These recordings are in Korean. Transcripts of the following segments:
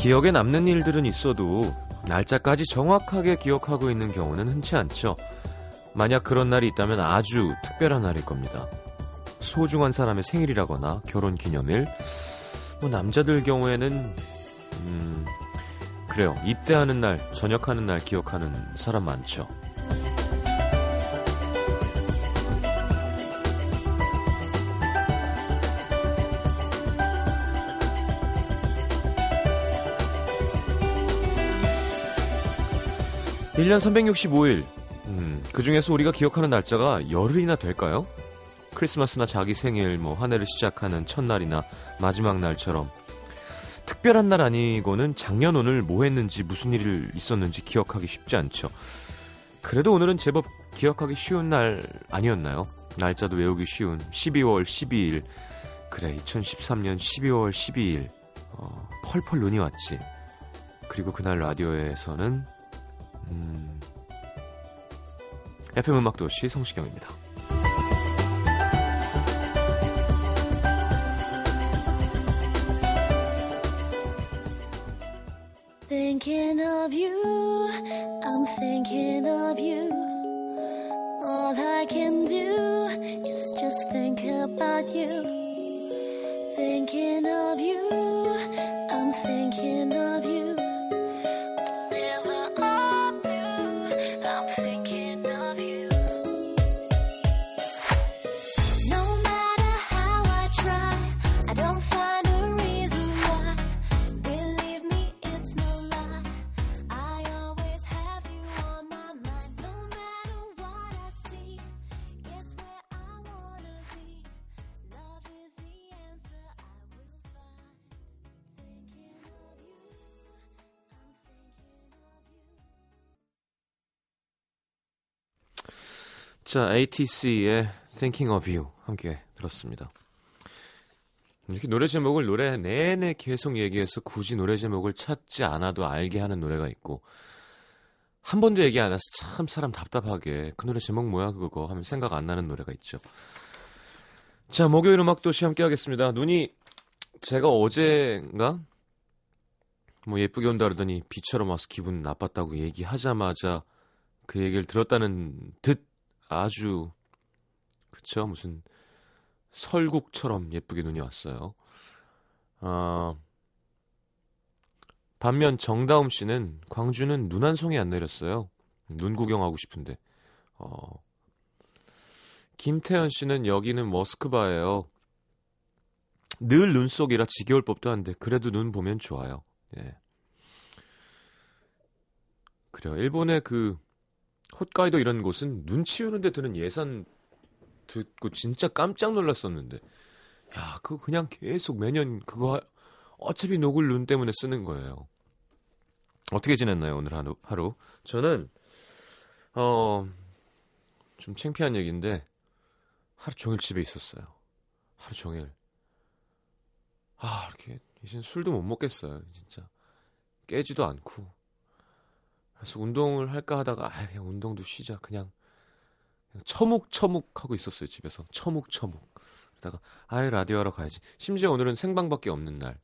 기억에 남는 일들은 있어도 날짜까지 정확하게 기억하고 있는 경우는 흔치 않죠. 만약 그런 날이 있다면 아주 특별한 날일 겁니다. 소중한 사람의 생일이라거나 결혼 기념일, 뭐 남자들 경우에는 음, 그래요. 입대하는 날, 전역하는 날 기억하는 사람 많죠. 1년 365일. 음, 그 중에서 우리가 기억하는 날짜가 열흘이나 될까요? 크리스마스나 자기 생일, 뭐, 한 해를 시작하는 첫날이나 마지막 날처럼. 특별한 날 아니고는 작년 오늘 뭐 했는지 무슨 일 있었는지 기억하기 쉽지 않죠. 그래도 오늘은 제법 기억하기 쉬운 날 아니었나요? 날짜도 외우기 쉬운 12월 12일. 그래, 2013년 12월 12일. 어, 펄펄 눈이 왔지. 그리고 그날 라디오에서는 음... FM 음악도시 성시경입니다. Thinking of you, I'm thinking of you. 자, ATC의 Thinking of You 함께 들었습니다. 이렇게 노래 제목을 노래 내내 계속 얘기해서 굳이 노래 제목을 찾지 않아도 알게 하는 노래가 있고 한 번도 얘기 안 해서 참 사람 답답하게 그 노래 제목 뭐야 그거 하면 생각 안 나는 노래가 있죠. 자, 목요일 음악 도시 함께 하겠습니다. 눈이 제가 어제인가 뭐 예쁘게 온다 그러더니 비처럼 와서 기분 나빴다고 얘기하자마자 그 얘기를 들었다는 듯 아주 그쵸 무슨 설국처럼 예쁘게 눈이 왔어요. 아, 반면 정다움 씨는 광주는 눈 한 송이 안 내렸어요. 눈 구경하고 싶은데. 어, 김태현 씨는 여기는 머스크바예요. 늘 눈 속이라 지겨울 법도 한데 그래도 눈 보면 좋아요. 예. 그래요. 일본의 그 홋카이도 이런 곳은 눈 치우는데 드는 예산 듣고 진짜 깜짝 놀랐었는데 야 그거 그냥 계속 매년 그거 어차피 녹을 눈 때문에 쓰는 거예요. 어떻게 지냈나요 오늘 하루? 하루? 저는 어 좀 창피한 얘기인데 하루 종일 집에 있었어요. 하루 종일. 아 이렇게 이젠 술도 못 먹겠어요 진짜 깨지도 않고 그래서 운동을 할까 하다가 아 그냥 운동도 쉬자. 그냥, 처묵처묵 하고 있었어요 집에서. 처묵처묵. 그러다가 아예 라디오 하러 가야지. 심지어 오늘은 생방밖에 없는 날.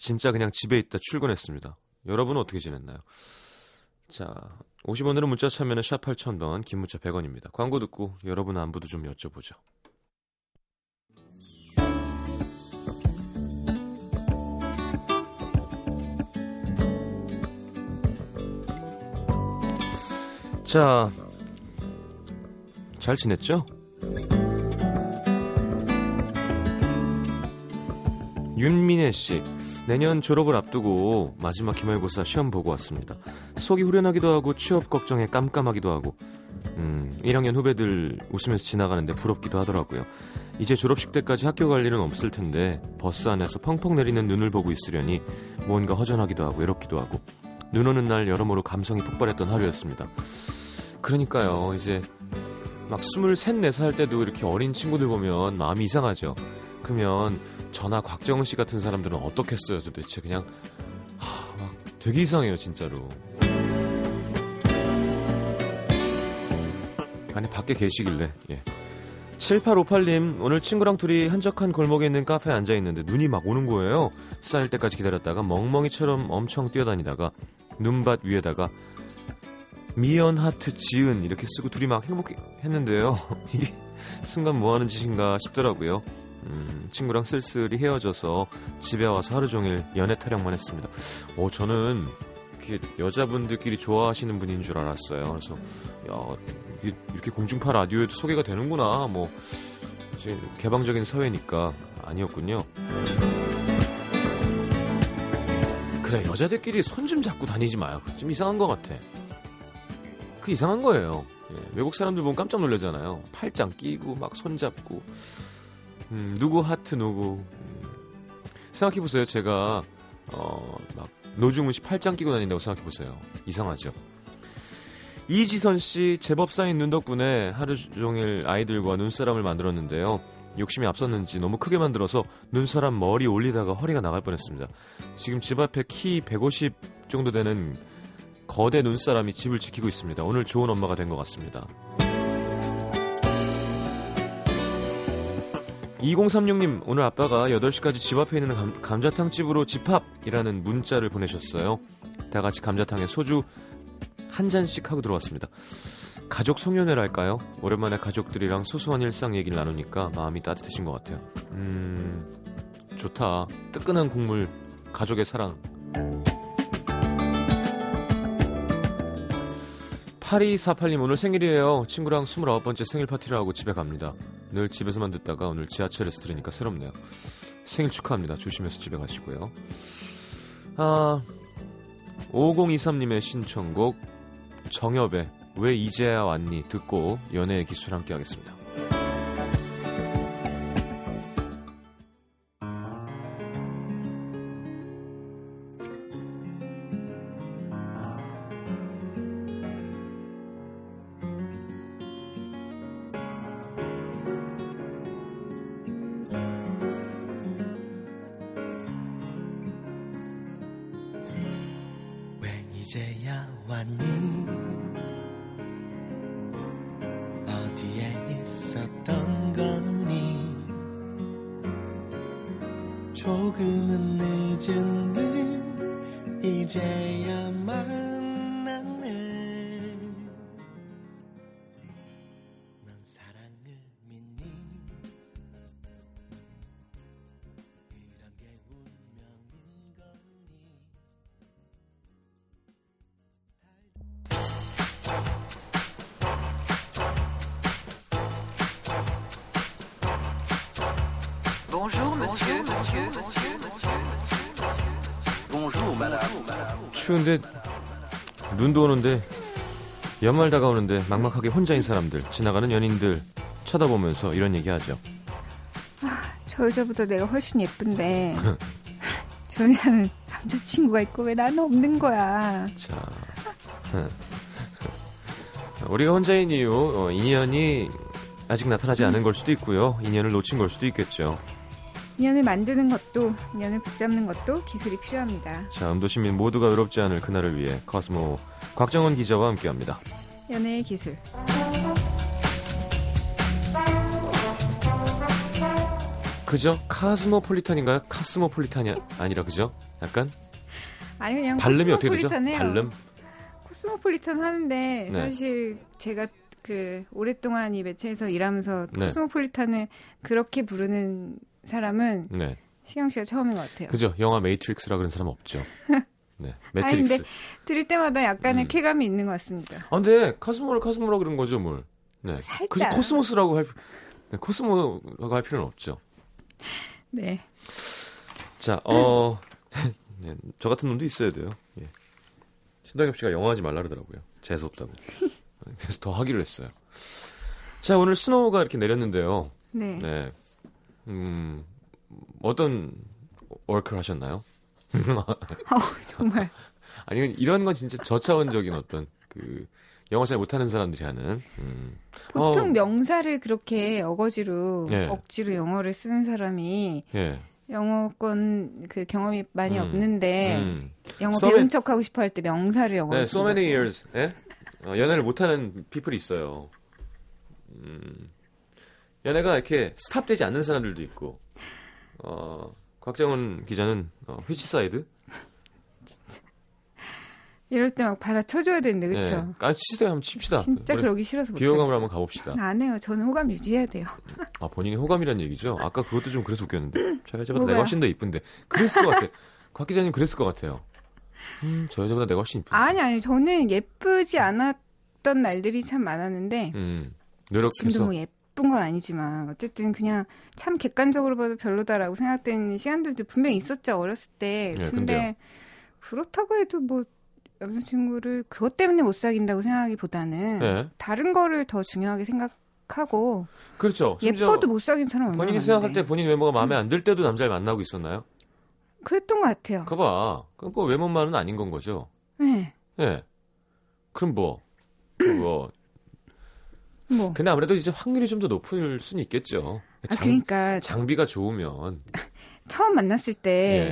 진짜 그냥 집에 있다 출근했습니다. 여러분은 어떻게 지냈나요? 자 50원으로 문자 참여는 샵 8000번 긴 문자 100원입니다. 광고 듣고 여러분 안부도 좀 여쭤보죠 자, 잘 지냈죠? 윤민혜 씨, 내년 졸업을 앞두고 마지막 기말고사 시험 보고 왔습니다. 속이 후련하기도 하고 취업 걱정에 깜깜하기도 하고, 음, 1학년 후배들 웃으면서 지나가는데 부럽기도 하더라고요. 이제 졸업식 때까지 학교 갈 일은 없을 텐데 버스 안에서 펑펑 내리는 눈을 보고 있으려니 뭔가 허전하기도 하고 외롭기도 하고 눈 오는 날 여러모로 감성이 폭발했던 하루였습니다. 그러니까요. 이제 막 스물셋, 네살 때도 이렇게 어린 친구들 보면 마음이 이상하죠. 그러면 저나 곽정은 씨 같은 사람들은 어떻겠어요, 도대체. 그냥, 하, 막 되게 이상해요, 진짜로. 아니, 밖에 계시길래, 예. 7858님, 오늘 친구랑 둘이 한적한 골목에 있는 카페에 앉아 있는데 눈이 막 오는 거예요. 쌓일 때까지 기다렸다가 멍멍이처럼 엄청 뛰어다니다가 눈밭 위에다가 미연 하트 지은 이렇게 쓰고 둘이 막 행복했는데요. 이게 순간 뭐 하는 짓인가 싶더라고요. 음, 친구랑 쓸쓸히 헤어져서 집에 와서 하루 종일 연애 타령만 했습니다. 오, 저는 이렇게 여자분들끼리 좋아하시는 분인 줄 알았어요. 그래서 야, 이렇게 공중파 라디오에도 소개가 되는구나. 뭐 이제 개방적인 사회니까 아니었군요. 그래 여자들끼리 손 좀 잡고 다니지 마요. 좀 이상한 것 같아. 그 이상한 거예요. 예, 외국 사람들 보면 깜짝 놀라잖아요. 팔짱 끼고 막 손잡고 음, 누구 하트 누구 음. 생각해 보세요. 제가 어, 막 노중훈 씨 팔짱 끼고 다닌다고 생각해 보세요. 이상하죠. 이지선 씨 제법 쌓인 눈 덕분에 하루 종일 아이들과 눈사람을 만들었는데요. 욕심이 앞섰는지 너무 크게 만들어서 눈사람 머리 올리다가 허리가 나갈 뻔했습니다. 지금 집 앞에 키 150 정도 되는 거대 눈사람이 집을 지키고 있습니다. 오늘 좋은 엄마가 된 것 같습니다. 2036님, 오늘 아빠가 8시까지 집 앞에 있는 감, 감자탕집으로 집합이라는 문자를 보내셨어요. 다 같이 감자탕에 소주 한 잔씩 하고 들어왔습니다. 가족 송년회랄까요? 오랜만에 가족들이랑 소소한 일상 얘기를 나누니까 마음이 따뜻해진 것 같아요. 음, 좋다. 뜨끈한 국물, 가족의 사랑. 8248님 오늘 생일이에요. 친구랑 29번째 생일 파티를 하고 집에 갑니다. 늘 집에서만 듣다가 오늘 지하철에서 들으니까 새롭네요. 생일 축하합니다. 조심해서 집에 가시고요. 아, 5023님의 신청곡 정엽의 왜 이제야 왔니 듣고 연애의 기술 함께 하겠습니다. 이제야 왔니? 어디에 있었던 거니? 조금은 늦은 듯 이제 추운데 눈도 오는데 연말 다가오는데 막막하게 혼자인 사람들 지나가는 연인들 쳐다보면서 이런 얘기하죠. 아, 저 여자보다 내가 훨씬 예쁜데 저 여자는 남자친구가 있고 왜 나는 없는 거야. 자, 우리가 혼자인 이유 어, 인연이 아직 나타나지 않은 걸 수도 있고요. 인연을 놓친 걸 수도 있겠죠. 인연을 만드는 것도 인연을 붙잡는 것도 기술이 필요합니다. 자, 음도 시민 모두가 외롭지 않을 그날을 위해 코스모 곽정원 기자와 함께합니다. 연애의 기술. 그죠? 카스모폴리탄인가요? 카스모폴리탄이 아니라 그죠? 약간 아니 그냥 발음이 어떻게 되죠? 해요. 발음? 코스모폴리탄 하는데 네. 사실 제가 그 오랫동안 이 매체에서 일하면서 네. 코스모폴리탄을 그렇게 부르는 사람은 네. 시경 씨가 처음인 것 같아요. 그죠? 영화 Matrix라 그런 사람 없죠. 네, 매트릭스. 근데 들을 때마다 약간의 음. 쾌감이 있는 것 같습니다. 아, 근데 Cosmo를 Cosmo라 그런 거죠, 뭘? 네. 살짝. 그죠? 코스모스라고 할 네, 코스모라고 할 필요는 없죠. 네. 자, 어, 네, 저 같은 놈도 있어야 돼요. 예. 신동엽 씨가 영어 하지 말라 그러더라고요. 재수 없다고. 그래서 더 하기로 했어요. 자, 오늘 snow가 이렇게 내렸는데요. 네. 네. 음, 어떤 work를 하셨나요? 어, 정말. 아니, 이런 건 진짜 저차원적인 어떤 그 영어 잘 못하는 사람들이 하는. 음. 보통 어. 명사를 그렇게 어거지로 예. 억지로 영어를 쓰는 사람이 예. 영어권 그 경험이 많이 음. 없는데 음. 영어 so 배운 척 하고 싶어 할 때 명사를 영어로 네, so many years. 예? 어, 연애를 못하는 people이 있어요. 음. 연애가 이렇게 stop되지 않는 사람들도 있고, 어, 곽정은 기자는 어, which side? 이럴 때 막 받아 쳐줘야 되는데 그렇죠? 네. 아 치세요 한번 칩시다. 진짜 그러기 싫어서 비호감으로 한번 가봅시다. 안 해요. 저는 호감 유지해야 돼요. 아 본인이 호감이란 얘기죠? 아까 그것도 좀 그래서 웃겼는데 저 여자보다 내가 훨씬 더 이쁜데 그랬을 것 같아. 곽 기자님 그랬을 것 같아요. 음, 저 여자보다 내가 훨씬 이쁜데. 아니 아니 저는 예쁘지 않았던 날들이 참 많았는데 음, 노력해서 지금도 뭐 예 쁜 건 아니지만 어쨌든 그냥 참 객관적으로 봐도 별로다라고 생각되는 시간들도 분명히 있었죠 어렸을 때. 네, 근데 근데요. 그렇다고 해도 뭐 남자친구를 그것 때문에 못 사귄다고 생각하기보다는 네. 다른 거를 더 중요하게 생각하고 그렇죠. 예뻐도 못 사귄 사람 얼마나 본인이 생각할 때 본인 외모가 마음에 안 들 때도 남자를 만나고 있었나요? 그랬던 것 같아요. 그봐. 그럼 그 외모만은 아닌 건 거죠. 네. 네. 그럼 뭐 그거 뭐. 근데 아무래도 이제 확률이 좀 더 높을 수는 있겠죠. 장, 아, 그러니까 장비가 좋으면 처음 만났을 때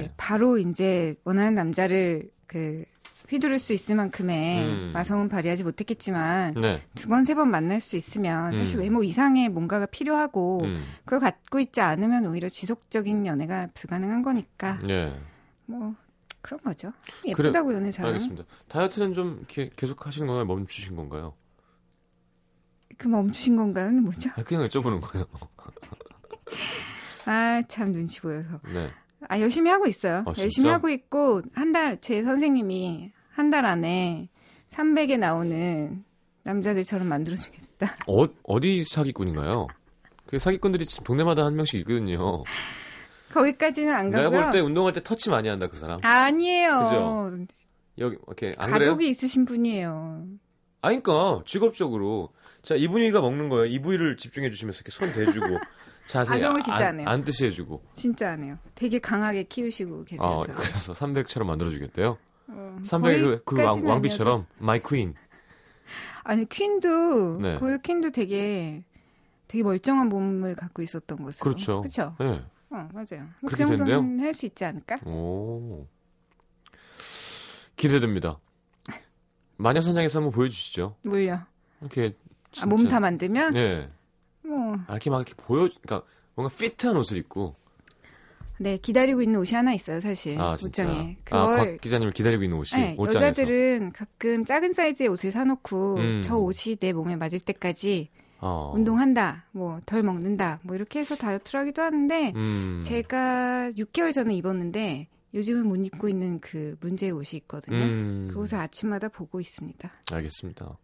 예. 바로 이제 원하는 남자를 그 휘두를 수 있을 만큼의 음. 마성은 발휘하지 못했겠지만 네. 두번 세 번 만날 수 있으면 사실 음. 외모 이상의 뭔가가 필요하고 음. 그걸 갖고 있지 않으면 오히려 지속적인 연애가 불가능한 거니까 네. 뭐 그런 거죠. 예쁘다고 그래, 연애 잘하는. 알겠습니다. 다이어트는 좀 게, 계속 하신 건가요? 멈추신 건가요? 그 멈추신 건가요?는 뭐죠? 아, 그냥 여쭤보는 거예요. 아, 참 눈치 보여서. 네. 아, 열심히 하고 있어요. 아, 열심히 하고 있고, 한 달, 제 선생님이 한 달 안에 300에 나오는 남자들처럼 만들어주겠다. 어, 어디 사기꾼인가요? 그 사기꾼들이 지금 동네마다 한 명씩 있거든요. 거기까지는 안 가고요. 내가 볼 때 운동할 때 터치 많이 한다 그 사람. 아니에요. 그죠? 여기 이렇게 안 가족이 그래요? 있으신 분이에요. 아니 그러니까 직업적으로 자이 부위가 먹는 거예요. 이 부위를 집중해 주시면서 이렇게 손 대주고 자세히 아, 진짜 안, 해요. 안 드시 해 주고. 진짜 안 해요. 되게 강하게 키우시고 계세요. 아, 그래서 300처럼 만들어 주겠대요? 어, 300그 그 왕, 왕비처럼 my queen. 아니 queen도 네. 거의 queen도 되게 되게 멀쩡한 몸을 갖고 있었던 것으로. 그렇죠. 그렇죠. 네. 어 맞아요. 그 정도는 할 수 있지 않을까? 오 기대됩니다. 마녀 사냥에서 한번 보여주시죠. 뭘요? 이렇게 아, 몸다 만들면? 네. 뭐 아, 이렇게 막 이렇게 보여, 그러니까 뭔가 피트한 옷을 입고 네, 기다리고 있는 옷이 하나 있어요, 사실. 아, 옷장에. 아, 그걸 아, 곽 기자님을 기다리고 있는 옷이 네, 옷장에서. 여자들은 가끔 작은 사이즈의 옷을 사놓고 음. 저 옷이 내 몸에 맞을 때까지 어. 운동한다, 뭐 덜 먹는다, 뭐 이렇게 해서 다이어트를 하기도 하는데 음. 제가 6개월 전에 입었는데 요즘은 못 입고 있는 그 문제의 옷이 있거든요. 음. 그 옷을 아침마다 보고 있습니다. 알겠습니다.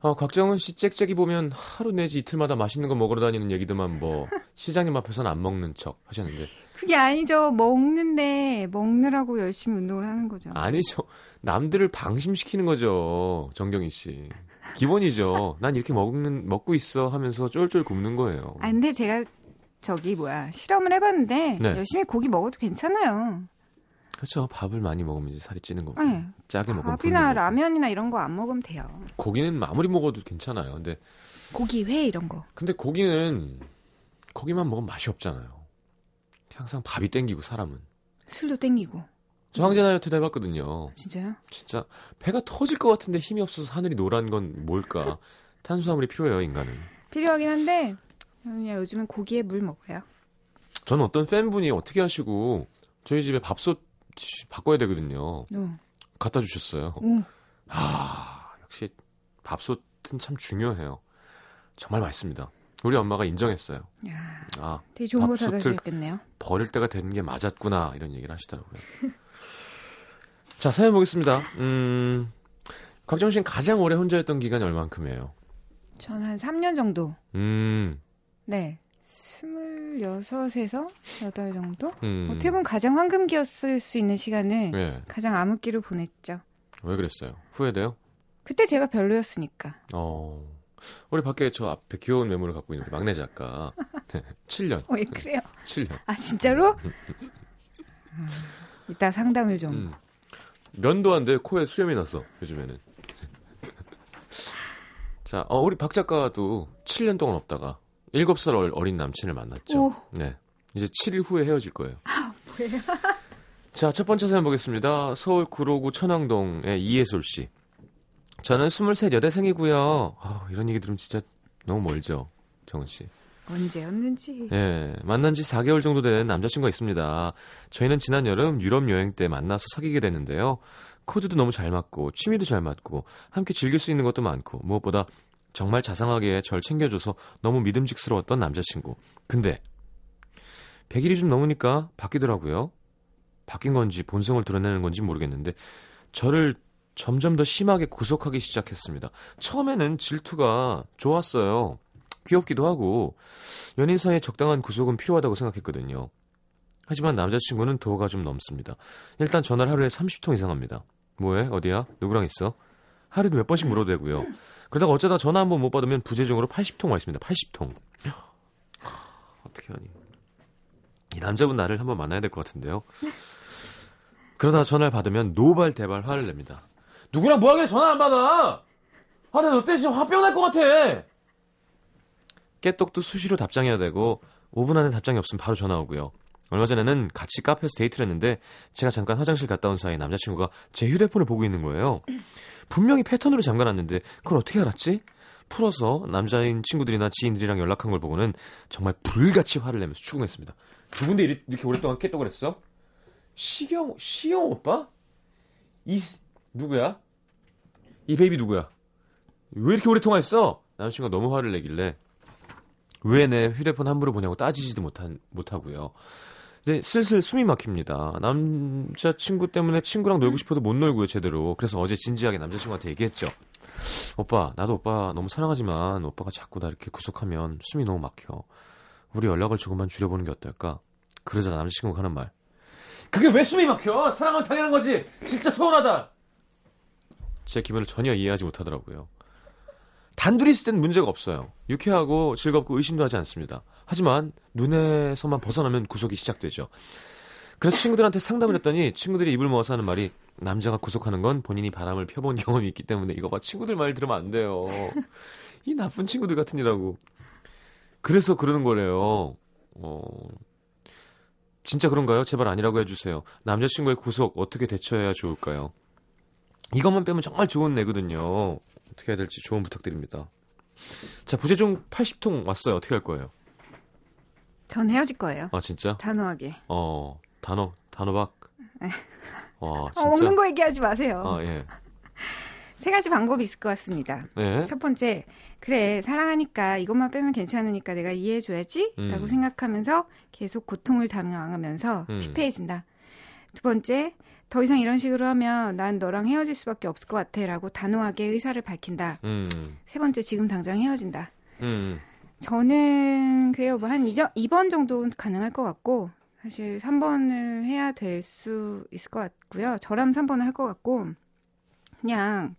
어, 곽정은 씨 짹짹이 보면 하루 내지 이틀마다 맛있는 거 먹으러 다니는 얘기들만 뭐 시장님 앞에서는 안 먹는 척 하셨는데 그게 아니죠. 먹는데 먹느라고 열심히 운동을 하는 거죠. 아니죠. 남들을 방심시키는 거죠. 정경희 씨. 기본이죠. 난 이렇게 먹는 먹고 있어 하면서 쫄쫄 굶는 거예요. 아 근데 제가 저기 뭐야 실험을 해봤는데 네. 열심히 고기 먹어도 괜찮아요. 그렇죠. 밥을 많이 먹으면 이제 살이 찌는 거고. 네. 짜게 먹으면 밥이나 라면이나 이런 거 안 먹으면 돼요. 고기는 아무리 먹어도 괜찮아요. 근데 고기 회 이런 거. 근데 고기는 고기만 먹으면 맛이 없잖아요. 항상 밥이 땡기고 사람은. 술도 땡기고. 저 황제 다이어트도 해봤거든요. 진짜요? 진짜 배가 터질 것 같은데 힘이 없어서 하늘이 노란 건 뭘까? 탄수화물이 필요해요 인간은. 필요하긴 한데 그냥 요즘은 고기에 물 먹어요. 저는 어떤 팬분이 어떻게 하시고 저희 집에 밥솥 바꿔야 되거든요. 어. 갖다 주셨어요. 어. 아 역시 밥솥은 참 중요해요. 정말 맛있습니다. 우리 엄마가 인정했어요. 야, 아, 되게 좋은 거 사다 주셨겠네요. 버릴 때가 되는 게 맞았구나 이런 얘기를 하시더라고요. 자 사연 보겠습니다. 음, 곽정 씨는 가장 오래 혼자였던 기간이 얼만큼이에요? 전 한 3년 정도. 음. 네. 26에서 8 정도? 음. 어떻게 보면 가장 황금기였을 수 있는 시간을 네. 가장 암흑기로 보냈죠. 왜 그랬어요? 후회돼요? 그때 제가 별로였으니까. 어. 우리 밖에 저 앞에 귀여운 외모를 갖고 있는 막내 작가. 네, 7년. 어, 예, 그래요? 7년. 아, 진짜로? 아, 이따 상담을 좀. 음. 면도 안 돼. 코에 수염이 났어. 요즘에는. 자, 어, 우리 박 작가도 7년 동안 없다가 7살 어린 남친을 만났죠. 오. 네. 이제 7일 후에 헤어질 거예요. 아, 뭐예요? 자, 첫 번째 사연 보겠습니다. 서울 구로구 천왕동의 이예솔 씨. 저는 23 여대생이고요. 아, 이런 얘기 들으면 진짜 너무 멀죠. 정은 씨. 언제였는지. 예, 만난 지 4개월 정도 된 남자친구가 있습니다. 저희는 지난 여름 유럽 여행 때 만나서 사귀게 됐는데요. 코드도 너무 잘 맞고 취미도 잘 맞고 함께 즐길 수 있는 것도 많고 무엇보다 정말 자상하게 절 챙겨줘서 너무 믿음직스러웠던 남자친구. 근데 100일이 좀 넘으니까 바뀌더라고요. 바뀐 건지 본성을 드러내는 건지 모르겠는데 저를 점점 더 심하게 구속하기 시작했습니다. 처음에는 질투가 좋았어요. 귀엽기도 하고 연인 사이에 적당한 구속은 필요하다고 생각했거든요. 하지만 남자친구는 도가 좀 넘습니다. 일단 전화를 하루에 30통 이상 합니다. 뭐해? 어디야? 누구랑 있어? 하루에 몇 번씩 물어도 되고요. 그러다가 어쩌다 전화 한 번 못 받으면 부재중으로 80통 와 있습니다. 80통. 어떻게 하니? 이 남자분 나를 한번 만나야 될 것 같은데요. 그러다 전화를 받으면 노발대발 화를 냅니다. 누구랑 뭐하길래 전화 안 받아? 아, 나 너 때문에 지금 화병 날 것 같아! 깨똑도 수시로 답장해야 되고 5분 안에 답장이 없으면 바로 전화 오고요. 얼마 전에는 같이 카페에서 데이트를 했는데 제가 잠깐 화장실 갔다 온 사이 남자친구가 제 휴대폰을 보고 있는 거예요. 분명히 패턴으로 잠가놨는데 그걸 어떻게 알았지? 풀어서 남자인 친구들이나 지인들이랑 연락한 걸 보고는 정말 불같이 화를 내면서 추궁했습니다. 누군데 이렇게 오랫동안 깨똑을 했어? 시경, 시경 오빠? 이, 누구야? 이 baby 누구야? 왜 이렇게 오래 통화했어? 남자친구가 너무 화를 내길래 왜 내 휴대폰 함부로 보냐고 따지지도 못한, 못하고요. 근데 슬슬 숨이 막힙니다. 남자친구 때문에 친구랑 놀고 싶어도 못 놀고요, 제대로. 그래서 어제 진지하게 남자친구한테 얘기했죠. 오빠, 나도 오빠 너무 사랑하지만 오빠가 자꾸 나 이렇게 구속하면 숨이 너무 막혀. 우리 연락을 조금만 줄여보는 게 어떨까? 그러자 남자친구가 하는 말. 그게 왜 숨이 막혀? 사랑은 당연한 거지. 진짜 서운하다. 제 기분을 전혀 이해하지 못하더라고요. 단둘이 있을 땐 문제가 없어요. 유쾌하고 즐겁고 의심도 하지 않습니다. 하지만 눈에서만 벗어나면 구속이 시작되죠. 그래서 친구들한테 상담을 했더니 친구들이 입을 모아서 하는 말이 남자가 구속하는 건 본인이 바람을 펴본 경험이 있기 때문에 이거 봐 친구들 말 들으면 안 돼요. 이 나쁜 친구들 같으니라고. 그래서 그러는 거래요. 어, 진짜 그런가요? 제발 아니라고 해주세요. 남자친구의 구속 어떻게 대처해야 좋을까요? 이것만 빼면 정말 좋은 애거든요. 어떻게 해야 될지 조언 부탁드립니다. 자, 부재중 80통 왔어요. 어떻게 할 거예요? 전 헤어질 거예요. 아, 진짜? 단호하게. 어, 단호, 단호박? 네. 와, 진짜? 어, 먹는 거 얘기하지 마세요. 아, 예. 세 가지 방법이 있을 것 같습니다. 네. 첫 번째, 그래, 사랑하니까 이것만 빼면 괜찮으니까 내가 이해해줘야지? 음. 라고 생각하면서 계속 고통을 당하면서 음. 피폐해진다. 두 번째, 더 이상 이런 식으로 하면 난 너랑 헤어질 수밖에 없을 것 같아. 라고 단호하게 의사를 밝힌다. 음. 세 번째, 지금 당장 헤어진다. 음. 저는 그래요. 뭐 한 2번 정도 가능할 것 같고, 사실 3번을 해야 될 수 있을 것 같고요. 저라면 3번을 할 것 같고, 그냥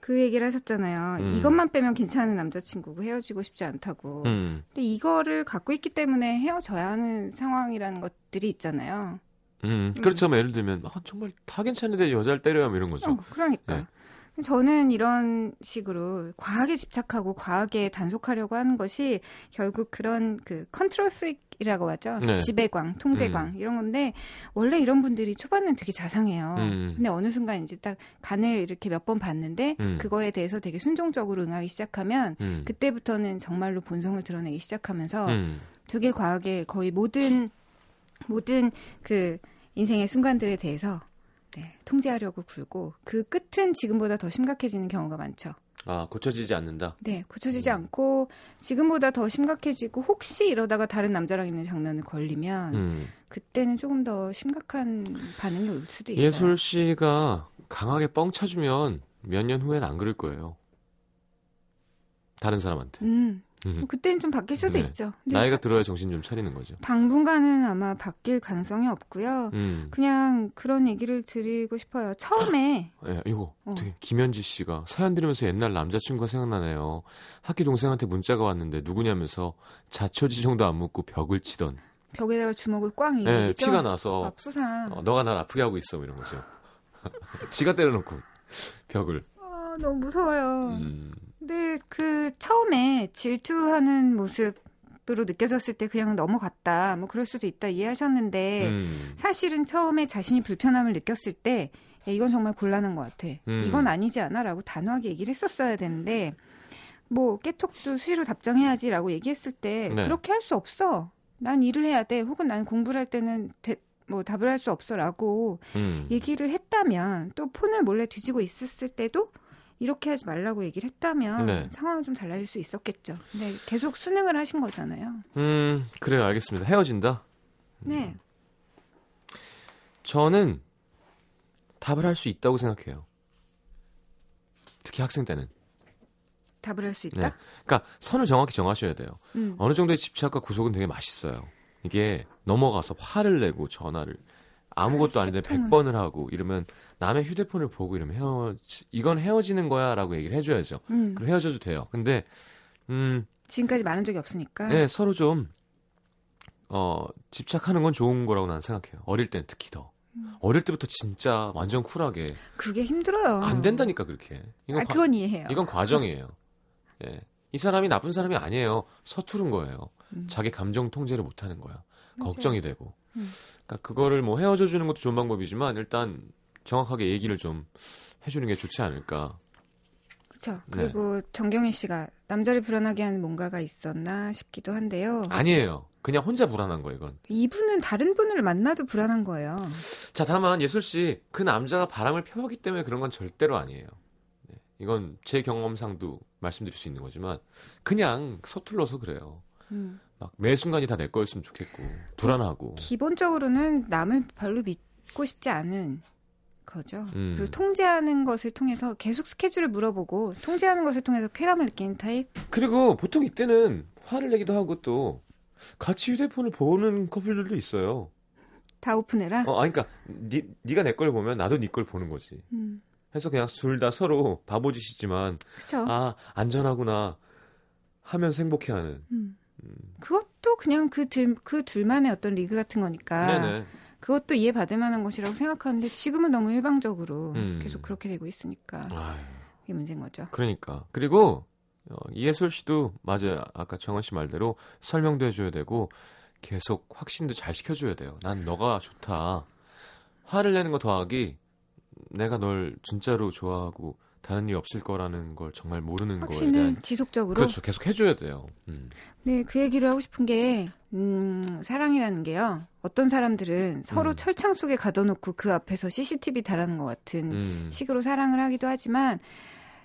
그 얘기를 하셨잖아요. 음. 이것만 빼면 괜찮은 남자친구고 헤어지고 싶지 않다고. 음. 근데 이거를 갖고 있기 때문에 헤어져야 하는 상황이라는 것들이 있잖아요. 음, 그렇죠. 음. 예를 들면, 아, 정말 다 괜찮은데 여자를 때려야 뭐 이런 거죠. 어, 그러니까. 네. 저는 이런 식으로 과하게 집착하고 과하게 단속하려고 하는 것이 결국 그런 그 컨트롤 프릭이라고 하죠. 네. 지배광, 통제광 음. 이런 건데 원래 이런 분들이 초반은 되게 자상해요. 음. 근데 어느 순간 이제 딱 간을 이렇게 몇 번 봤는데 음. 그거에 대해서 되게 순종적으로 응하기 시작하면 음. 그때부터는 정말로 본성을 드러내기 시작하면서 음. 되게 과하게 거의 모든 모든 그 인생의 순간들에 대해서 네, 통제하려고 굴고 그 끝은 지금보다 더 심각해지는 경우가 많죠. 아, 고쳐지지 않는다? 네, 고쳐지지 음. 않고 지금보다 더 심각해지고 혹시 이러다가 다른 남자랑 있는 장면을 걸리면 음. 그때는 조금 더 심각한 반응이 올 수도 있어요. 예솔 씨가 강하게 뻥 차주면 몇 년 후엔 안 그럴 거예요. 다른 사람한테. 음. 음. 그때는 좀 바뀔 수도 네. 있죠. 나이가 들어야 정신 좀 차리는 거죠. 당분간은 아마 바뀔 가능성이 없고요. 음. 그냥 그런 얘기를 드리고 싶어요. 처음에 예, 이거 어. 되게 김현지 씨가 사연 들으면서 옛날 남자친구가 생각나네요. 학기 동생한테 문자가 왔는데 누구냐면서 자초지 정도 안 묻고 벽을 치던. 벽에다가 주먹을 꽝 이거 네, 피가 나서 압수사. 어, 너가 날 아프게 하고 있어 뭐 이런 거죠. 지가 때려놓고 벽을. 아 너무 무서워요. 음. 근데 그 처음에 질투하는 모습 으로 느껴졌을 때 그냥 넘어갔다. 뭐 그럴 수도 있다 이해하셨는데 음. 사실은 처음에 자신이 불편함을 느꼈을 때 야, 이건 정말 곤란한 것 같아. 음. 이건 아니지 않아라고 단호하게 얘기를 했었어야 되는데 뭐 깨톡도 수시로 답장해야지라고 얘기했을 때 네. 그렇게 할 수 없어. 난 일을 해야 돼. 혹은 나는 공부를 할 때는 대, 뭐 답을 할 수 없어라고 음. 얘기를 했다면 또 폰을 몰래 뒤지고 있었을 때도 이렇게 하지 말라고 얘기를 했다면 네. 상황은 좀 달라질 수 있었겠죠. 근데 계속 수능을 하신 거잖아요. 음, 그래요. 알겠습니다. 헤어진다? 네. 저는 답을 할 수 있다고 생각해요. 특히 학생 때는. 답을 할 수 있다? 네. 그러니까 선을 정확히 정하셔야 돼요. 음. 어느 정도의 집착과 구속은 되게 맛있어요. 이게 넘어가서 화를 내고 전화를 아무것도 아닌데 100번을 하고 이러면 남의 휴대폰을 보고 이러면 헤어 이건 헤어지는 거야라고 얘기를 해줘야죠. 음. 그럼 헤어져도 돼요. 근데 음 지금까지 많은 적이 없으니까. 네, 서로 좀 어, 집착하는 건 좋은 거라고 나는 생각해요. 어릴 땐 특히 더. 음. 어릴 때부터 진짜 완전 쿨하게. 그게 힘들어요. 안 된다니까 그렇게. 이건 아, 그건 이해해요. 이건 과정이에요. 예. 이 사람이 나쁜 사람이 아니에요. 서투른 거예요. 음. 자기 감정 통제를 못 하는 거야. 맞아요. 걱정이 되고. 음. 그러니까 그거를 뭐 헤어져 주는 것도 좋은 방법이지만 일단 정확하게 얘기를 좀 해주는 게 좋지 않을까. 그렇죠. 그리고 네. 정경희 씨가 남자를 불안하게 하는 뭔가가 있었나 싶기도 한데요. 아니에요. 그냥 혼자 불안한 거예요, 이건. 이분은 다른 분을 만나도 불안한 거예요. 자, 다만 예술 씨, 그 남자가 바람을 펴왔기 때문에 그런 건 절대로 아니에요. 네. 이건 제 경험상도 말씀드릴 수 있는 거지만 그냥 서툴러서 그래요. 음. 막매 순간이 다 내 거였으면 좋겠고 불안하고. 기본적으로는 남을 별로 믿고 싶지 않은 거죠. 음. 그리고 통제하는 것을 통해서 계속 스케줄을 물어보고 통제하는 것을 통해서 쾌감을 느끼는 타입. 그리고 보통 이때는 화를 내기도 하고 또 같이 휴대폰을 보는 커플들도 있어요. 다 오픈해라. 어, 아니, 그러니까 니, 네가 내 걸 보면 나도 네 걸 보는 거지. 음. 해서 그냥 둘 다 서로 바보짓이지만 그쵸? 아 안전하구나 하면서 행복해하는. 음. 음. 그것도 그냥 그둘그 그 둘만의 어떤 리그 같은 거니까. 네네. 그것도 이해받을 만한 것이라고 생각하는데 지금은 너무 일방적으로 음. 계속 그렇게 되고 있으니까 아유. 그게 문제인 거죠. 그러니까 그리고 어, 이해솔 씨도 맞아요. 아까 정원 씨 말대로 설명도 해줘야 되고 계속 확신도 잘 시켜줘야 돼요. 난 너가 좋다. 화를 내는 거 더하기 내가 널 진짜로 좋아하고 다른 일 없을 거라는 걸 정말 모르는 거에 대한 지속적으로 그렇죠 계속 해줘야 돼요. 음. 네, 그 얘기를 하고 싶은 게 음, 사랑이라는 게요. 어떤 사람들은 서로 음. 철창 속에 가둬놓고 그 앞에서 CCTV 달하는 것 같은 음. 식으로 사랑을 하기도 하지만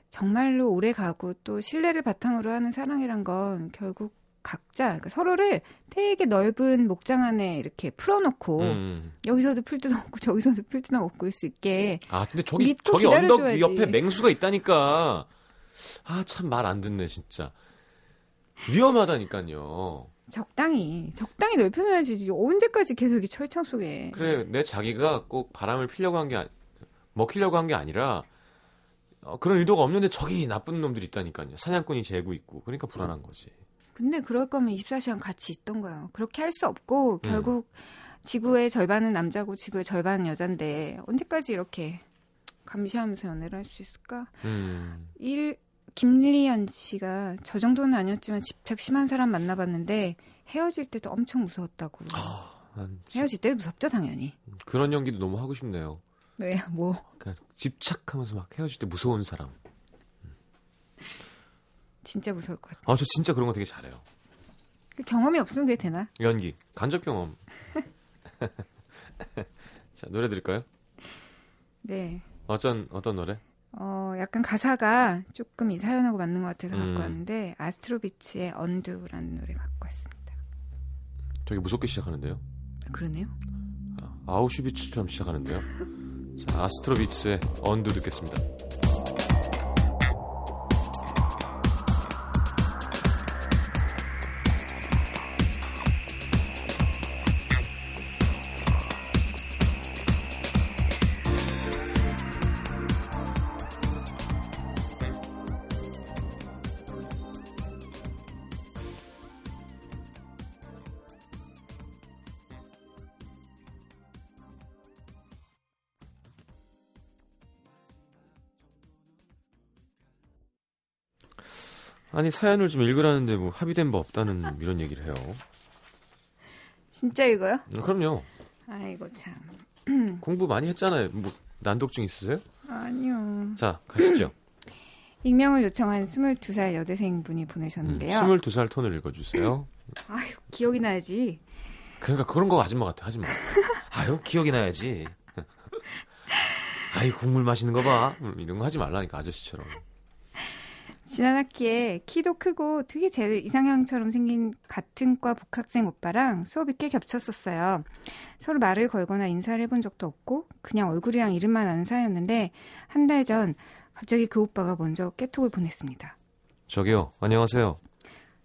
정말로 오래 가고 또 신뢰를 바탕으로 하는 사랑이란 건 결국 각자 그러니까 서로를 되게 넓은 목장 안에 이렇게 풀어놓고 음. 여기서도 풀 뜯어 먹고 저기서도 풀 뜯어 먹고 수 있게 아 근데 저기 저기 언덕 옆에 맹수가 있다니까. 아 참 말 안 듣네 진짜. 위험하다니까요. 적당히 적당히 넓혀놔야지. 언제까지 계속 이 철창 속에. 그래 내 자기가 꼭 바람을 피려고 한게 먹히려고 한 게 아니라 어, 그런 의도가 없는데 저기 나쁜 놈들이 있다니까요. 사냥꾼이 재고 있고. 그러니까 불안한 거지 근데 그럴 거면 24시간 같이 있던 거예요. 그렇게 할 수 없고 음. 결국 음. 지구의 절반은 남자고 지구의 절반은 여잔데 언제까지 이렇게 감시하면서 연애를 할 수 있을까? 음. 일 김리연 씨가 저 정도는 아니었지만 집착 심한 사람 만나봤는데 헤어질 때도 엄청 무서웠다고. 아, 헤어질 때 무섭죠 당연히. 그런 연기도 너무 하고 싶네요. 왜 뭐? 그러니까 집착하면서 막 헤어질 때 무서운 사람. 진짜 무서울 것 같아요. 아, 저 진짜 그런 거 되게 잘해요. 그 경험이 없으면 그게 되나? 연기, 간접 경험. 자, 노래 들을까요? 네. 어떤, 어떤 노래? 어, 약간 가사가 조금 이 사연하고 맞는 것 같아서 음. 갖고 왔는데, 아스트로비치의 언두라는 노래 갖고 왔습니다. 되게 무섭게 시작하는데요? 그러네요. 아, 아우슈비츠처럼 시작하는데요? 자, 아스트로비치의 언두 듣겠습니다. 아니 사연을 좀 읽으라는데 뭐 합의된 바 없다는 이런 얘기를 해요. 진짜 읽어요? 음, 그럼요. 아이고 참. 공부 많이 했잖아요. 뭐 난독증 있으세요? 아니요. 자 가시죠. 익명을 요청한 22살 여대생 분이 보내셨는데요. 음, 22살 톤을 읽어주세요. 아유, 기억이 나야지. 그러니까 그런 거 아줌마 같아, 하지 마. 아유, 기억이 나야지. 아이, 국물 마시는 거 봐. 음, 이런 거 하지 말라니까, 아저씨처럼. 지난 학기에 키도 크고 되게 제 이상형처럼 생긴 같은 과 복학생 오빠랑 수업이 꽤 겹쳤었어요. 서로 말을 걸거나 인사를 해본 적도 없고 그냥 얼굴이랑 이름만 아는 사이였는데 한 달 전 갑자기 그 오빠가 먼저 깨톡을 보냈습니다. 저기요, 안녕하세요.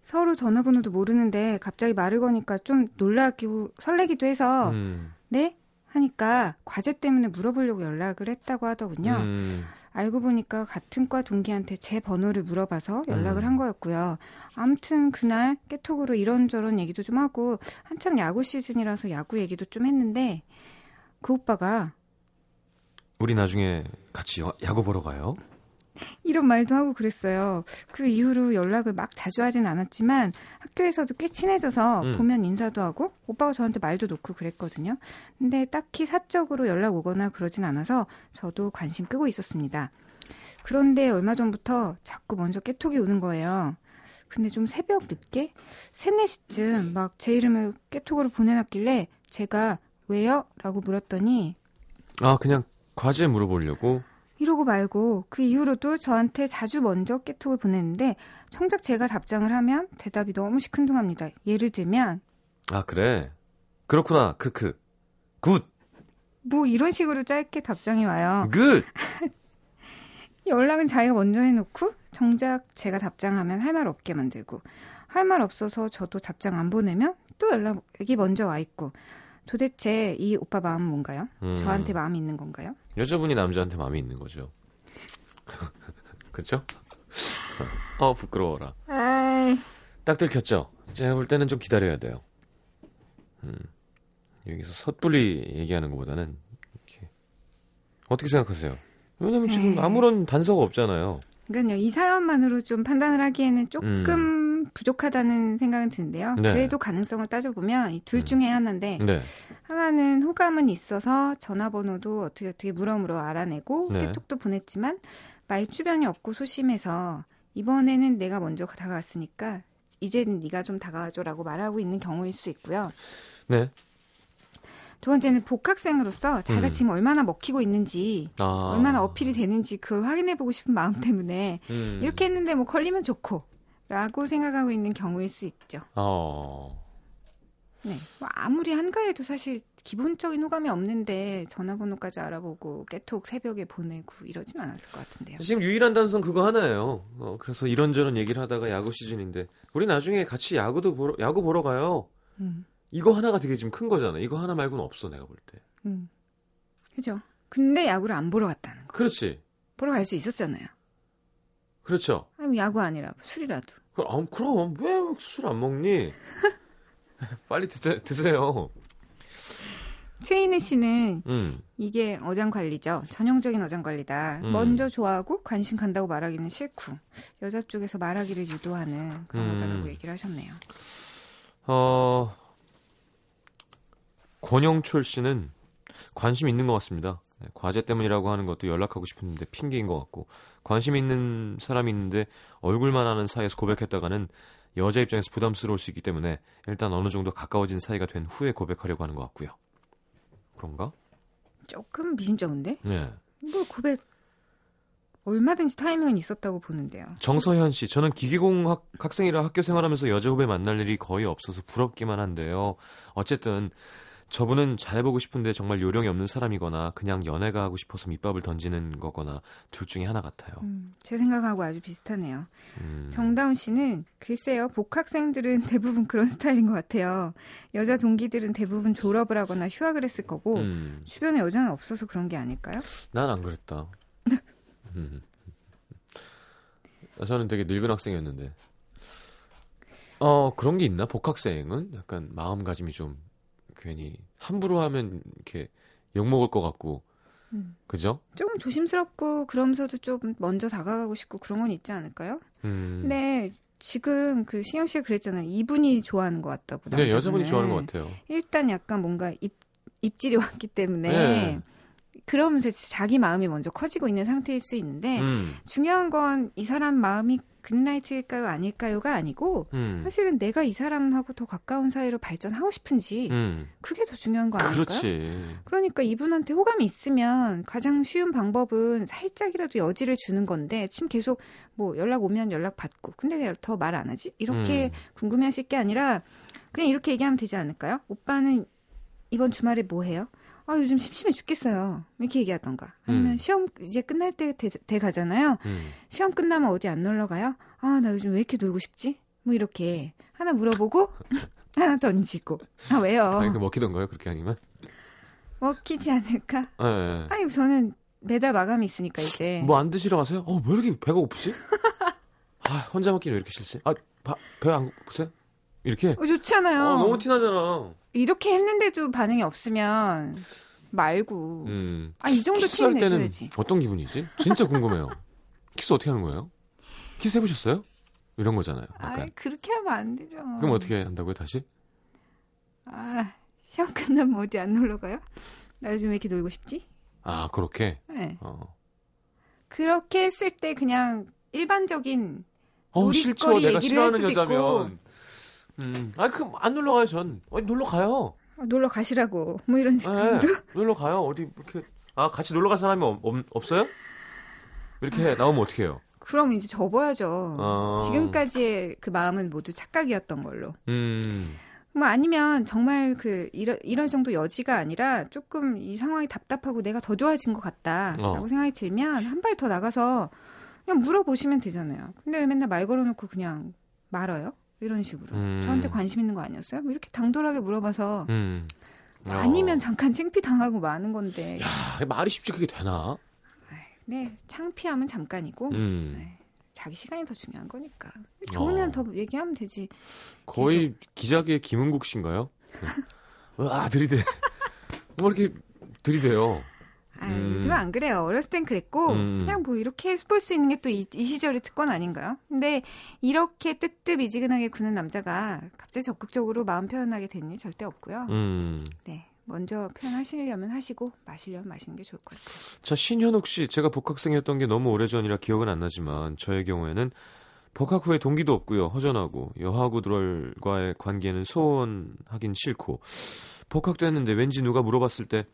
서로 전화번호도 모르는데 갑자기 말을 거니까 좀 놀라기고 설레기도 해서 음. 네? 하니까 과제 때문에 물어보려고 연락을 했다고 하더군요. 음. 알고 보니까 같은 과 동기한테 제 번호를 물어봐서 연락을 음. 한 거였고요. 아무튼 그날 깨톡으로 이런저런 얘기도 좀 하고 한참 야구 시즌이라서 야구 얘기도 좀 했는데 그 오빠가 우리 나중에 같이 야구 보러 가요. 이런 말도 하고 그랬어요. 그 이후로 연락을 막 자주 하진 않았지만 학교에서도 꽤 친해져서 음. 보면 인사도 하고 오빠가 저한테 말도 놓고 그랬거든요. 근데 딱히 사적으로 연락 오거나 그러진 않아서 저도 관심 끄고 있었습니다. 그런데 얼마 전부터 자꾸 먼저 깨톡이 오는 거예요. 근데 좀 새벽 늦게 3, 4시쯤 막 제 이름을 깨톡으로 보내놨길래 제가 왜요? 라고 물었더니 아 그냥 과제 물어보려고 이러고 말고 그 이후로도 저한테 자주 먼저 깨톡을 보냈는데 정작 제가 답장을 하면 대답이 너무 시큰둥합니다. 예를 들면 아 그래? 그렇구나. 크크 good. 뭐 이런 식으로 짧게 답장이 와요. Good. 연락은 자기가 먼저 해놓고 정작 제가 답장하면 할 말 없게 만들고 할 말 없어서 저도 답장 안 보내면 또 연락이 먼저 와 있고 도대체 이 오빠 마음은 뭔가요? 음. 저한테 마음이 있는 건가요? 여자분이 남자한테 마음이 있는 거죠. 그쵸? 어, 부끄러워라. 아이. 딱 들켰죠? 제가 볼 때는 좀 기다려야 돼요. 음. 여기서 섣불리 얘기하는 것보다는, 이렇게. 어떻게 생각하세요? 왜냐면 지금 아무런 단서가 없잖아요. 그러니까요, 이 사연만으로 좀 판단을 하기에는 조금 음. 부족하다는 생각은 드는데요. 네. 그래도 가능성을 따져보면 이둘 음. 중에 하나인데 네. 하나는 호감은 있어서 전화번호도 어떻게 어떻게 물어물어 알아내고 네. 깨톡도 보냈지만 말 주변이 없고 소심해서 이번에는 내가 먼저 다가왔으니까 이제는 네가 좀 다가와줘라고 말하고 있는 경우일 수 있고요. 네. 두 번째는 복학생으로서 자기가 음. 지금 얼마나 먹히고 있는지, 아. 얼마나 어필이 되는지 그걸 확인해보고 싶은 마음 때문에 음. 이렇게 했는데 뭐 걸리면 좋고 라고 생각하고 있는 경우일 수 있죠. 어. 네. 뭐 아무리 한가해도 사실 기본적인 호감이 없는데 전화번호까지 알아보고 깨톡 새벽에 보내고 이러진 않았을 것 같은데요. 지금 유일한 단서는 그거 하나예요. 어, 그래서 이런저런 얘기를 하다가 야구 시즌인데 우리 나중에 같이 야구도 보러 야구 보러 가요. 음. 이거 하나가 되게 지금 큰 거잖아. 이거 하나 말고는 없어 내가 볼 때. 음. 그죠. 근데 야구를 안 보러 갔다는 거. 그렇지. 보러 갈 수 있었잖아요. 그렇죠. 아니 야구 아니라 술이라도. 그럼, 그럼 왜 술 안 먹니? 빨리 드세, 드세요. 최인혜 씨는 음. 이게 어장 관리죠. 전형적인 어장 관리다. 음. 먼저 좋아하고 관심 간다고 말하기는 싫고 여자 쪽에서 말하기를 유도하는 그런 음. 거다라고 얘기를 하셨네요. 어 권영철 씨는 관심 있는 것 같습니다. 네, 과제 때문이라고 하는 것도 연락하고 싶은데 핑계인 것 같고 관심 있는 사람이 있는데 얼굴만 아는 사이에서 고백했다가는 여자 입장에서 부담스러울 수 있기 때문에 일단 어느 정도 가까워진 사이가 된 후에 고백하려고 하는 것 같고요. 그런가? 조금 미심쩍은데? 네. 뭐 고백 얼마든지 타이밍은 있었다고 보는데요. 정서현 씨, 저는 기계공학 학생이라 학교 생활하면서 여자 후배 만날 일이 거의 없어서 부럽기만 한데요. 어쨌든 저분은 잘해보고 싶은데 정말 요령이 없는 사람이거나 그냥 연애가 하고 싶어서 밑밥을 던지는 거거나 둘 중에 하나 같아요. 음, 제 생각하고 아주 비슷하네요. 음. 정다운 씨는 글쎄요 복학생들은 대부분 그런 스타일인 것 같아요. 여자 동기들은 대부분 졸업을 하거나 휴학을 했을 거고 음. 주변에 여자는 없어서 그런 게 아닐까요? 난 안 그랬다. 음. 저는 되게 늙은 학생이었는데. 어 그런 게 있나? 복학생은 약간 마음가짐이 좀 괜히 함부로 하면 이렇게 욕 먹을 것 같고 음. 그죠? 조금 조심스럽고 그러면서도 좀 먼저 다가가고 싶고 그런 건 있지 않을까요? 음. 근데 지금 그 신영 씨가 그랬잖아요. 이분이 좋아하는 것 같다고. 네, 여자분이 좋아하는 것 같아요. 일단 약간 뭔가 입 입질이 왔기 때문에 네. 그러면서 자기 마음이 먼저 커지고 있는 상태일 수 있는데 음. 중요한 건 이 사람 마음이 그린라이트일까요 아닐까요가 아니고 음. 사실은 내가 이 사람하고 더 가까운 사이로 발전하고 싶은지 음. 그게 더 중요한 거 아닐까요? 그렇지. 그러니까 이분한테 호감이 있으면 가장 쉬운 방법은 살짝이라도 여지를 주는 건데 지금 계속 뭐 연락 오면 연락 받고 근데 왜 더 말 안 하지? 이렇게 음. 궁금해하실 게 아니라 그냥 이렇게 얘기하면 되지 않을까요? 오빠는 이번 주말에 뭐 해요? 아, 요즘 심심해 죽겠어요. 이렇게 얘기하던가. 아니면 음. 시험 이제 끝날 때 돼, 돼 가잖아요. 음. 시험 끝나면 어디 안 놀러 가요? 아, 나 요즘 왜 이렇게 놀고 싶지? 뭐 이렇게 하나 물어보고 하나 던지고. 아, 왜요? 아니, 그 먹히던가요? 그렇게 아니면? 먹히지 않을까? 네, 네. 아니, 저는 매달 마감이 있으니까 이제. 뭐 안 드시러 가세요? 어, 왜 이렇게 배가 고프지? 아, 혼자 먹기는 왜 이렇게 싫지? 아, 배 안 고프세요? 이렇게? 어, 좋잖아요. 어, 너무 티나잖아. 이렇게 했는데도 반응이 없으면 말고. 음. 아, 이 정도 티는 내줘야지. 어떤 기분이지? 진짜 궁금해요. 키스 어떻게 하는 거예요? 키스 해보셨어요? 이런 거잖아요. 아, 그렇게 하면 안 되죠. 그럼 어떻게 한다고요, 다시? 아, 시험 끝나면 어디 안 놀러 가요? 나 요즘 왜 이렇게 놀고 싶지? 아, 그렇게? 네. 어. 그렇게 했을 때 그냥 일반적인 어, 싫죠. 내가 싫어하는 여자면. 있고, 음. 아, 그럼 안 놀러 가요, 전. 어디 놀러 가요. 아, 놀러 가시라고. 뭐 이런 식으로. 네, 놀러 가요. 어디 이렇게 아, 같이 놀러 갈 사람이 없, 없어요? 이렇게 나오면 어떻게 해요? 그럼 이제 접어야죠. 아... 지금까지의 그 마음은 모두 착각이었던 걸로. 음. 뭐 아니면 정말 그 이런 이런 정도 여지가 아니라 조금 이 상황이 답답하고 내가 더 좋아진 것 같다라고 어. 생각이 들면 한 발 더 나가서 그냥 물어보시면 되잖아요. 근데 왜 맨날 말 걸어놓고 그냥 말아요? 이런 식으로 음. 저한테 관심 있는 거 아니었어요? 뭐 이렇게 당돌하게 물어봐서 음. 어. 아니면 잠깐 창피 당하고 마는 건데. 야 말이 쉽지 그게 되나? 네 창피함은 잠깐이고 음. 네, 자기 시간이 더 중요한 거니까 좋으면 어. 더 얘기하면 되지. 거의 계속. 기자계 김은국 씨인가요? 와 들이대. 뭐 이렇게 들이대요. 아, 음. 요즘은 안 그래요. 어렸을 땐 그랬고 음. 그냥 뭐 이렇게 볼수 있는 게또이이 시절의 특권 아닌가요? 근데 이렇게 뜨뜻미지근하게 구는 남자가 갑자기 적극적으로 마음 표현하게 된일 절대 없고요. 음. 네. 먼저 표현하시려면 하시고 마시려면 마시는 게 좋을 것 같아요. 자 신현욱 씨, 제가 복학생이었던 게 너무 오래전이라 기억은 안 나지만 저의 경우에는 복학 후에 동기도 없고요, 허전하고 여하구들과의 관계는 소원하긴 싫고 복학됐는데 왠지 누가 물어봤을 때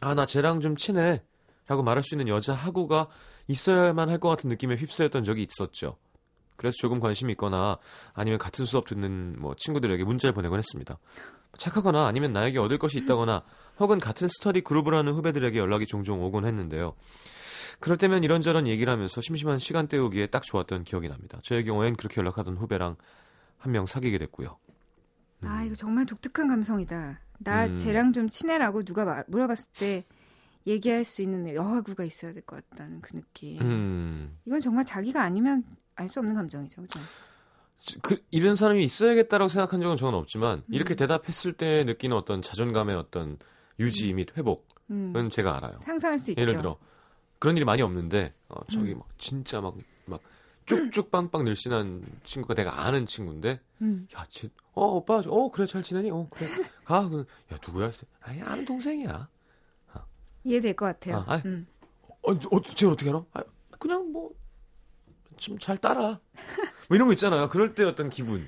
아, 나 쟤랑 좀 친해. 라고 말할 수 있는 여자 하구가 있어야만 할 것 같은 느낌에 휩싸였던 적이 있었죠. 그래서 조금 관심이 있거나 아니면 같은 수업 듣는 뭐 친구들에게 문자를 보내곤 했습니다. 착하거나 아니면 나에게 얻을 것이 있다거나 혹은 같은 스터디 그룹을 하는 후배들에게 연락이 종종 오곤 했는데요. 그럴 때면 이런저런 얘기를 하면서 심심한 시간 때우기에 딱 좋았던 기억이 납니다. 저의 경우엔 그렇게 연락하던 후배랑 한 명 사귀게 됐고요. 음. 아, 이거 정말 독특한 감성이다. 나 음. 쟤랑 좀 친해라고 누가 말, 물어봤을 때 얘기할 수 있는 여하구가 있어야 될 것 같다는 그 느낌. 음. 이건 정말 자기가 아니면 알 수 없는 감정이죠, 그죠? 그, 이런 사람이 있어야겠다라고 생각한 적은 저는 없지만 음. 이렇게 대답했을 때 느끼는 어떤 자존감의 어떤 유지 음. 및 회복은 음. 제가 알아요. 상상할 수 있죠. 예를 들어 그런 일이 많이 없는데 어, 저기 음. 막 진짜 막막 쭉쭉 빵빵 늘씬한 친구가 내가 아는 친구인데 야, 쟤, 어 오빠, 어 그래 잘 지내니? 어 그래 가. 그, 야 누구야? 아니 아는 동생이야. 어. 이해될 것 같아요. 아, 음. 어, 어, 쟤 어떻게 알아? 아, 그냥 뭐 좀 잘 따라. 뭐 이런 거 있잖아요. 그럴 때 어떤 기분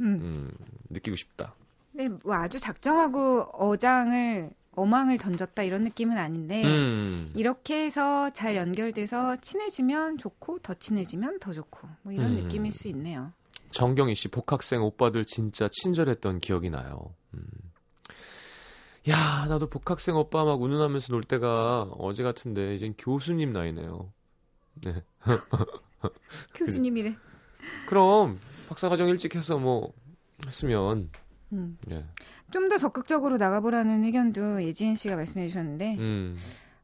음. 음 느끼고 싶다. 네, 뭐 아주 작정하고 어장을 어망을 던졌다 이런 느낌은 아닌데 음. 이렇게 해서 잘 연결돼서 친해지면 좋고 더 친해지면 더 좋고 뭐 이런 음. 느낌일 수 있네요. 정경희 씨 복학생 오빠들 진짜 친절했던 기억이 나요. 음. 야, 나도 복학생 오빠 막 운운하면서 놀 때가 어제 같은데 이젠 교수님 나이네요. 네. 교수님이래. 그럼 박사과정 일찍 해서 뭐 했으면 음. 예. 좀더 적극적으로 나가보라는 의견도 예지은 씨가 말씀해 주셨는데 음.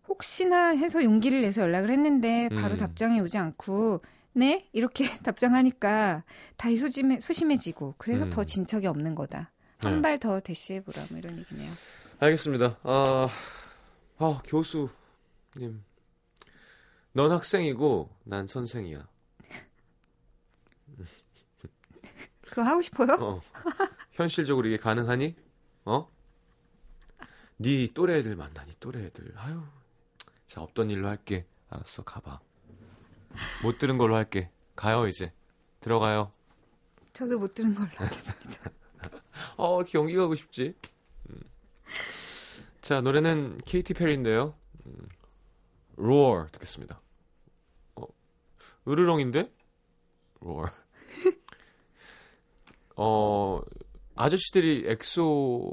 혹시나 해서 용기를 내서 연락을 했는데 바로 음. 답장이 오지 않고 네? 이렇게 답장하니까 다시 소심해, 소심해지고 그래서 음. 더 진척이 없는 거다. 한 발더 네. 대시해보라 뭐 이런 얘기네요. 알겠습니다. 아, 아 교수님. 넌 학생이고 난 선생이야. 그거 하고 싶어요? 어. 현실적으로 이게 가능하니? 어? 네 또래 애들 만나니 또래 애들. 아유 자, 없던 일로 할게. 알았어, 가봐. 못 들은 걸로 할게. 가요, 이제. 들어가요. 저도 못 들은 걸로 하겠습니다. 왜 이렇게 연기 가고 싶지? 음. 자, 노래는 케이티 페리인데요. 음. Roar 듣겠습니다. 어, 으르렁인데? Roar. 어, 아저씨들이 엑소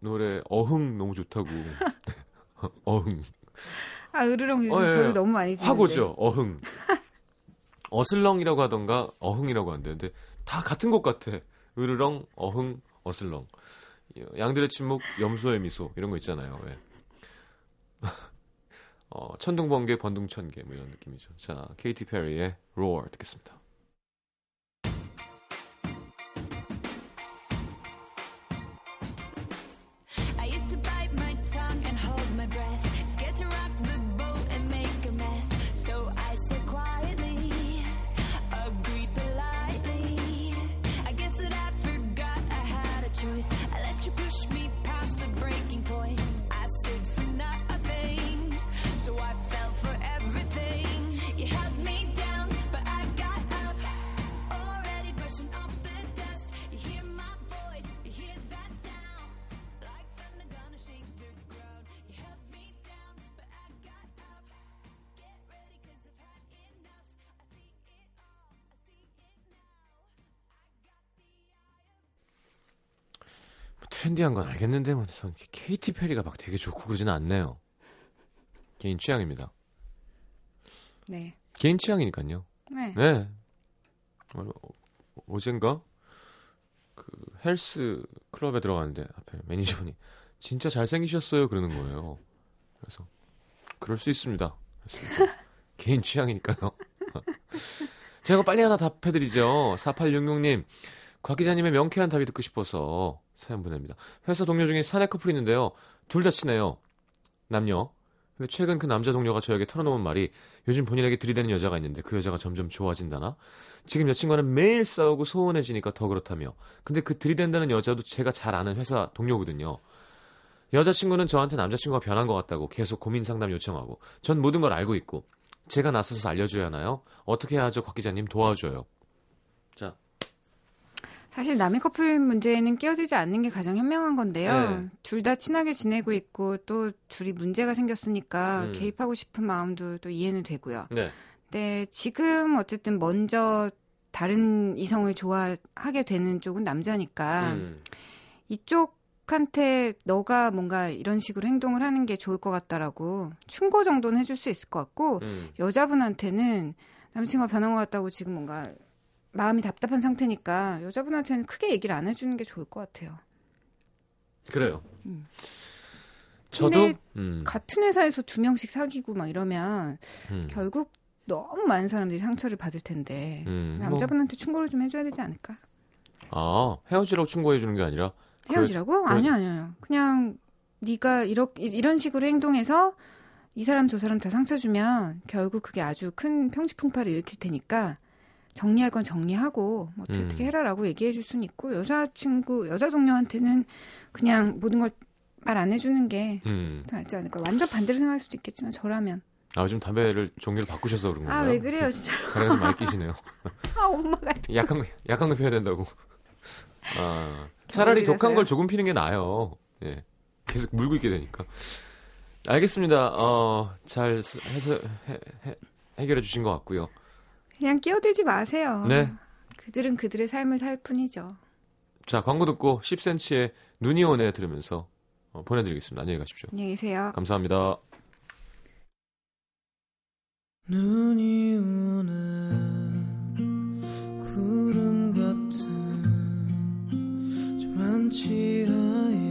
노래 어흥 너무 좋다고. 어흥. 아, 으르렁 요즘 어, 예. 저도 너무 많이 듣는데. 화고죠. 어흥. 어슬렁이라고 하던가 어흥이라고 한대는데 다 같은 것 같아. 으르렁, 어흥, 어슬렁. 양들의 침묵, 염소의 미소 이런 거 있잖아요. 왜? 어, 천둥번개, 번둥천개 뭐 이런 느낌이죠. 자, 케이티 페리의 Roar 듣겠습니다. 트렌디한 건 알겠는데 뭐 전 케이티 페리가 막 되게 좋고 그러지는 않네요. 개인 취향입니다. 네. 개인 취향이니까요. 네. 네. 어, 어젠가 그 헬스 클럽에 들어갔는데 앞에 매니저분이 진짜 잘생기셨어요 그러는 거예요. 그래서 그럴 수 있습니다. 개인 취향이니까요. 제가 빨리 하나 답해드리죠. 4866님. 곽 기자님의 명쾌한 답이 듣고 싶어서 사연 보냅니다. 회사 동료 중에 사내 커플이 있는데요. 둘 다 친해요. 남녀. 근데 최근 그 남자 동료가 저에게 털어놓은 말이 요즘 본인에게 들이대는 여자가 있는데 그 여자가 점점 좋아진다나? 지금 여친과는 매일 싸우고 소원해지니까 더 그렇다며. 근데 그 들이댄다는 여자도 제가 잘 아는 회사 동료거든요. 여자친구는 저한테 남자친구가 변한 것 같다고 계속 고민 상담 요청하고 전 모든 걸 알고 있고 제가 나서서 알려줘야 하나요? 어떻게 해야 하죠? 곽 기자님 도와줘요. 자, 사실 남의 커플 문제는 끼어들지 않는 게 가장 현명한 건데요. 네. 둘다 친하게 지내고 있고 또 둘이 문제가 생겼으니까 음. 개입하고 싶은 마음도 또 이해는 되고요. 네. 네, 지금 어쨌든 먼저 다른 이성을 좋아하게 되는 쪽은 남자니까 음. 이쪽 한테 너가 뭔가 이런 식으로 행동을 하는 게 좋을 것 같다라고 충고 정도는 해줄 수 있을 것 같고 음. 여자분한테는 남친과 변한 것 같다고 지금 뭔가 마음이 답답한 상태니까 여자분한테는 크게 얘기를 안 해주는 게 좋을 것 같아요. 그래요. 음. 저도 음. 같은 회사에서 두 명씩 사귀고 막 이러면 음. 결국 너무 많은 사람들이 상처를 받을 텐데 음, 뭐. 남자분한테 뭐. 충고를 좀 해줘야 되지 않을까? 아 헤어지라고 충고해 주는 게 아니라 헤어지라고? 그래, 아니요 아니요 그냥 네가 이렇게 이런 식으로 행동해서 이 사람 저 사람 다 상처 주면 결국 그게 아주 큰 평지풍파를 일으킬 테니까 정리할 건 정리하고 뭐 어떻게, 음. 어떻게 해라라고 얘기해 줄 수는 있고 여자친구 여자 동료한테는 그냥 모든 걸 말 안 해주는 게 음. 더 낫지 않을까 완전 반대로 생각할 수도 있겠지만 저라면. 아 요즘 담배를 종류를 바꾸셔서 그런 건가요? 아왜 그래요 진짜 가래에서 많이 끼시네요. 아 엄마가 약한 거 약한 거 피워야 된다고. 아 차라리 독한 걸 조금 피는 게 나아요. 예. 계속 물고 있게 되니까. 알겠습니다. 어잘 해서 해, 해, 해결해 주신 것 같고요 그냥 끼어들지 마세요. 네. 그들은 그들의 삶을 살 뿐이죠. 자, 광고 듣고 10cm의 눈이 오네 들으면서 어, 보내드리겠습니다. 안녕히 가십시오. 안녕히 계세요. 감사합니다. 눈이 오는 구름 같은 저 많지 않은